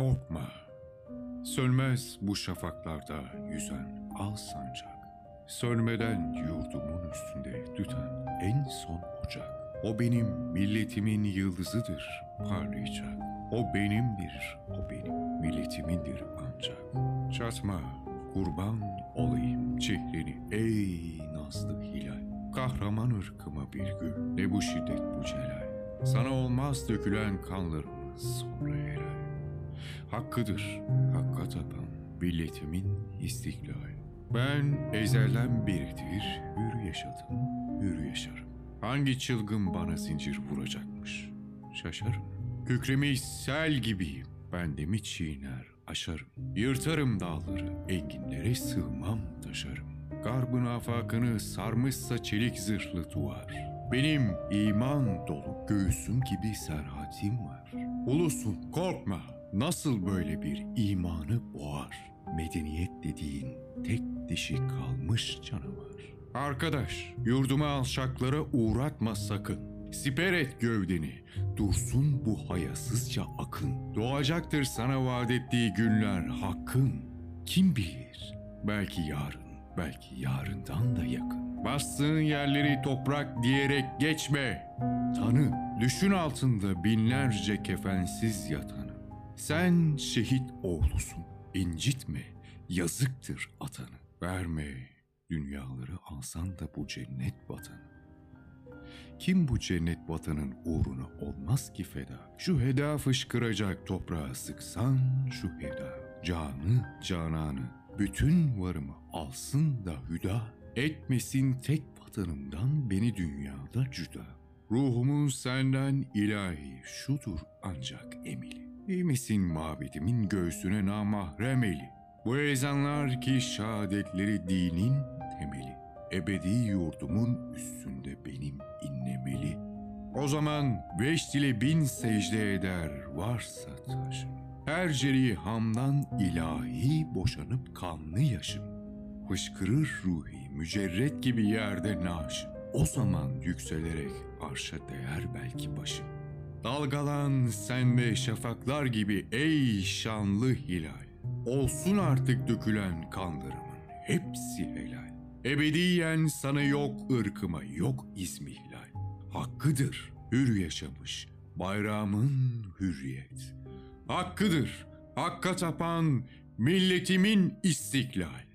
Korkma. Sönmez bu şafaklarda yüzen al sancak. Sönmeden yurdumun üstünde tüten en son ocak. O benim milletimin yıldızıdır parlayacak. O benimdir, o benim milletimindir ancak. Çatma, kurban olayım çehreni ey nazlı hilal. Kahraman ırkıma bir gül, ne bu şiddet bu celal. Sana olmaz dökülen kanlarımız sonra helal. Hakkıdır, hakka tapan milletimin istiklal. Ben ezelden beridir hür yaşadım, hür yaşarım. Hangi çılgın bana zincir vuracakmış? Şaşarım. Kükremiş sel gibiyim. Ben de mi çiğner, aşarım. Yırtarım dağları, enginlere sığmam taşarım. Garbın afakını sarmışsa çelik zırhlı duvar. Benim iman dolu göğsüm gibi serhatim var. Ulusun korkma, nasıl böyle bir imanı boğar? Medeniyet dediğin tek dişi kalmış canavar. Arkadaş, yurduma alçaklara uğratma sakın. Siper et gövdeni, dursun bu hayasızca akın. Doğacaktır sana vaat ettiği günler hakkın. Kim bilir, belki yarın, belki yarından da yakın. Bastığın yerleri toprak diyerek geçme. Tanı, düşün altında binlerce kefensiz yatanı. Sen şehit oğlusun, incitme, yazıktır atanı. Verme, dünyaları alsan da bu cennet vatanı. Kim bu cennet vatanın uğruna olmaz ki feda? Şu heda fışkıracak toprağa sıksan şu heda. Canı, cananı, bütün varımı alsın da hüda. Etmesin tek vatanımdan beni dünyada cüda. Ruhumun senden ilahi şudur ancak emili. İyi misin mabedimin göğsüne namahrem eli? Bu ezanlar ki şehadetleri dinin temeli. Ebedi yurdumun üstünde benim. O zaman beş dile bin secde eder varsa taşım. Her ceri hamdan ilahi boşanıp kanlı yaşım. Fışkırır ruhi mücerret gibi yerde naşım. O zaman yükselerek arşa değer belki başım. Dalgalan sen de şafaklar gibi ey şanlı hilal. Olsun artık dökülen kanlarımın hepsi helal. Ebediyen sana yok ırkıma yok izmihlal. Hakkıdır hür yaşamış bayrağımın hürriyet. Hakkıdır hakka tapan milletimin istiklal.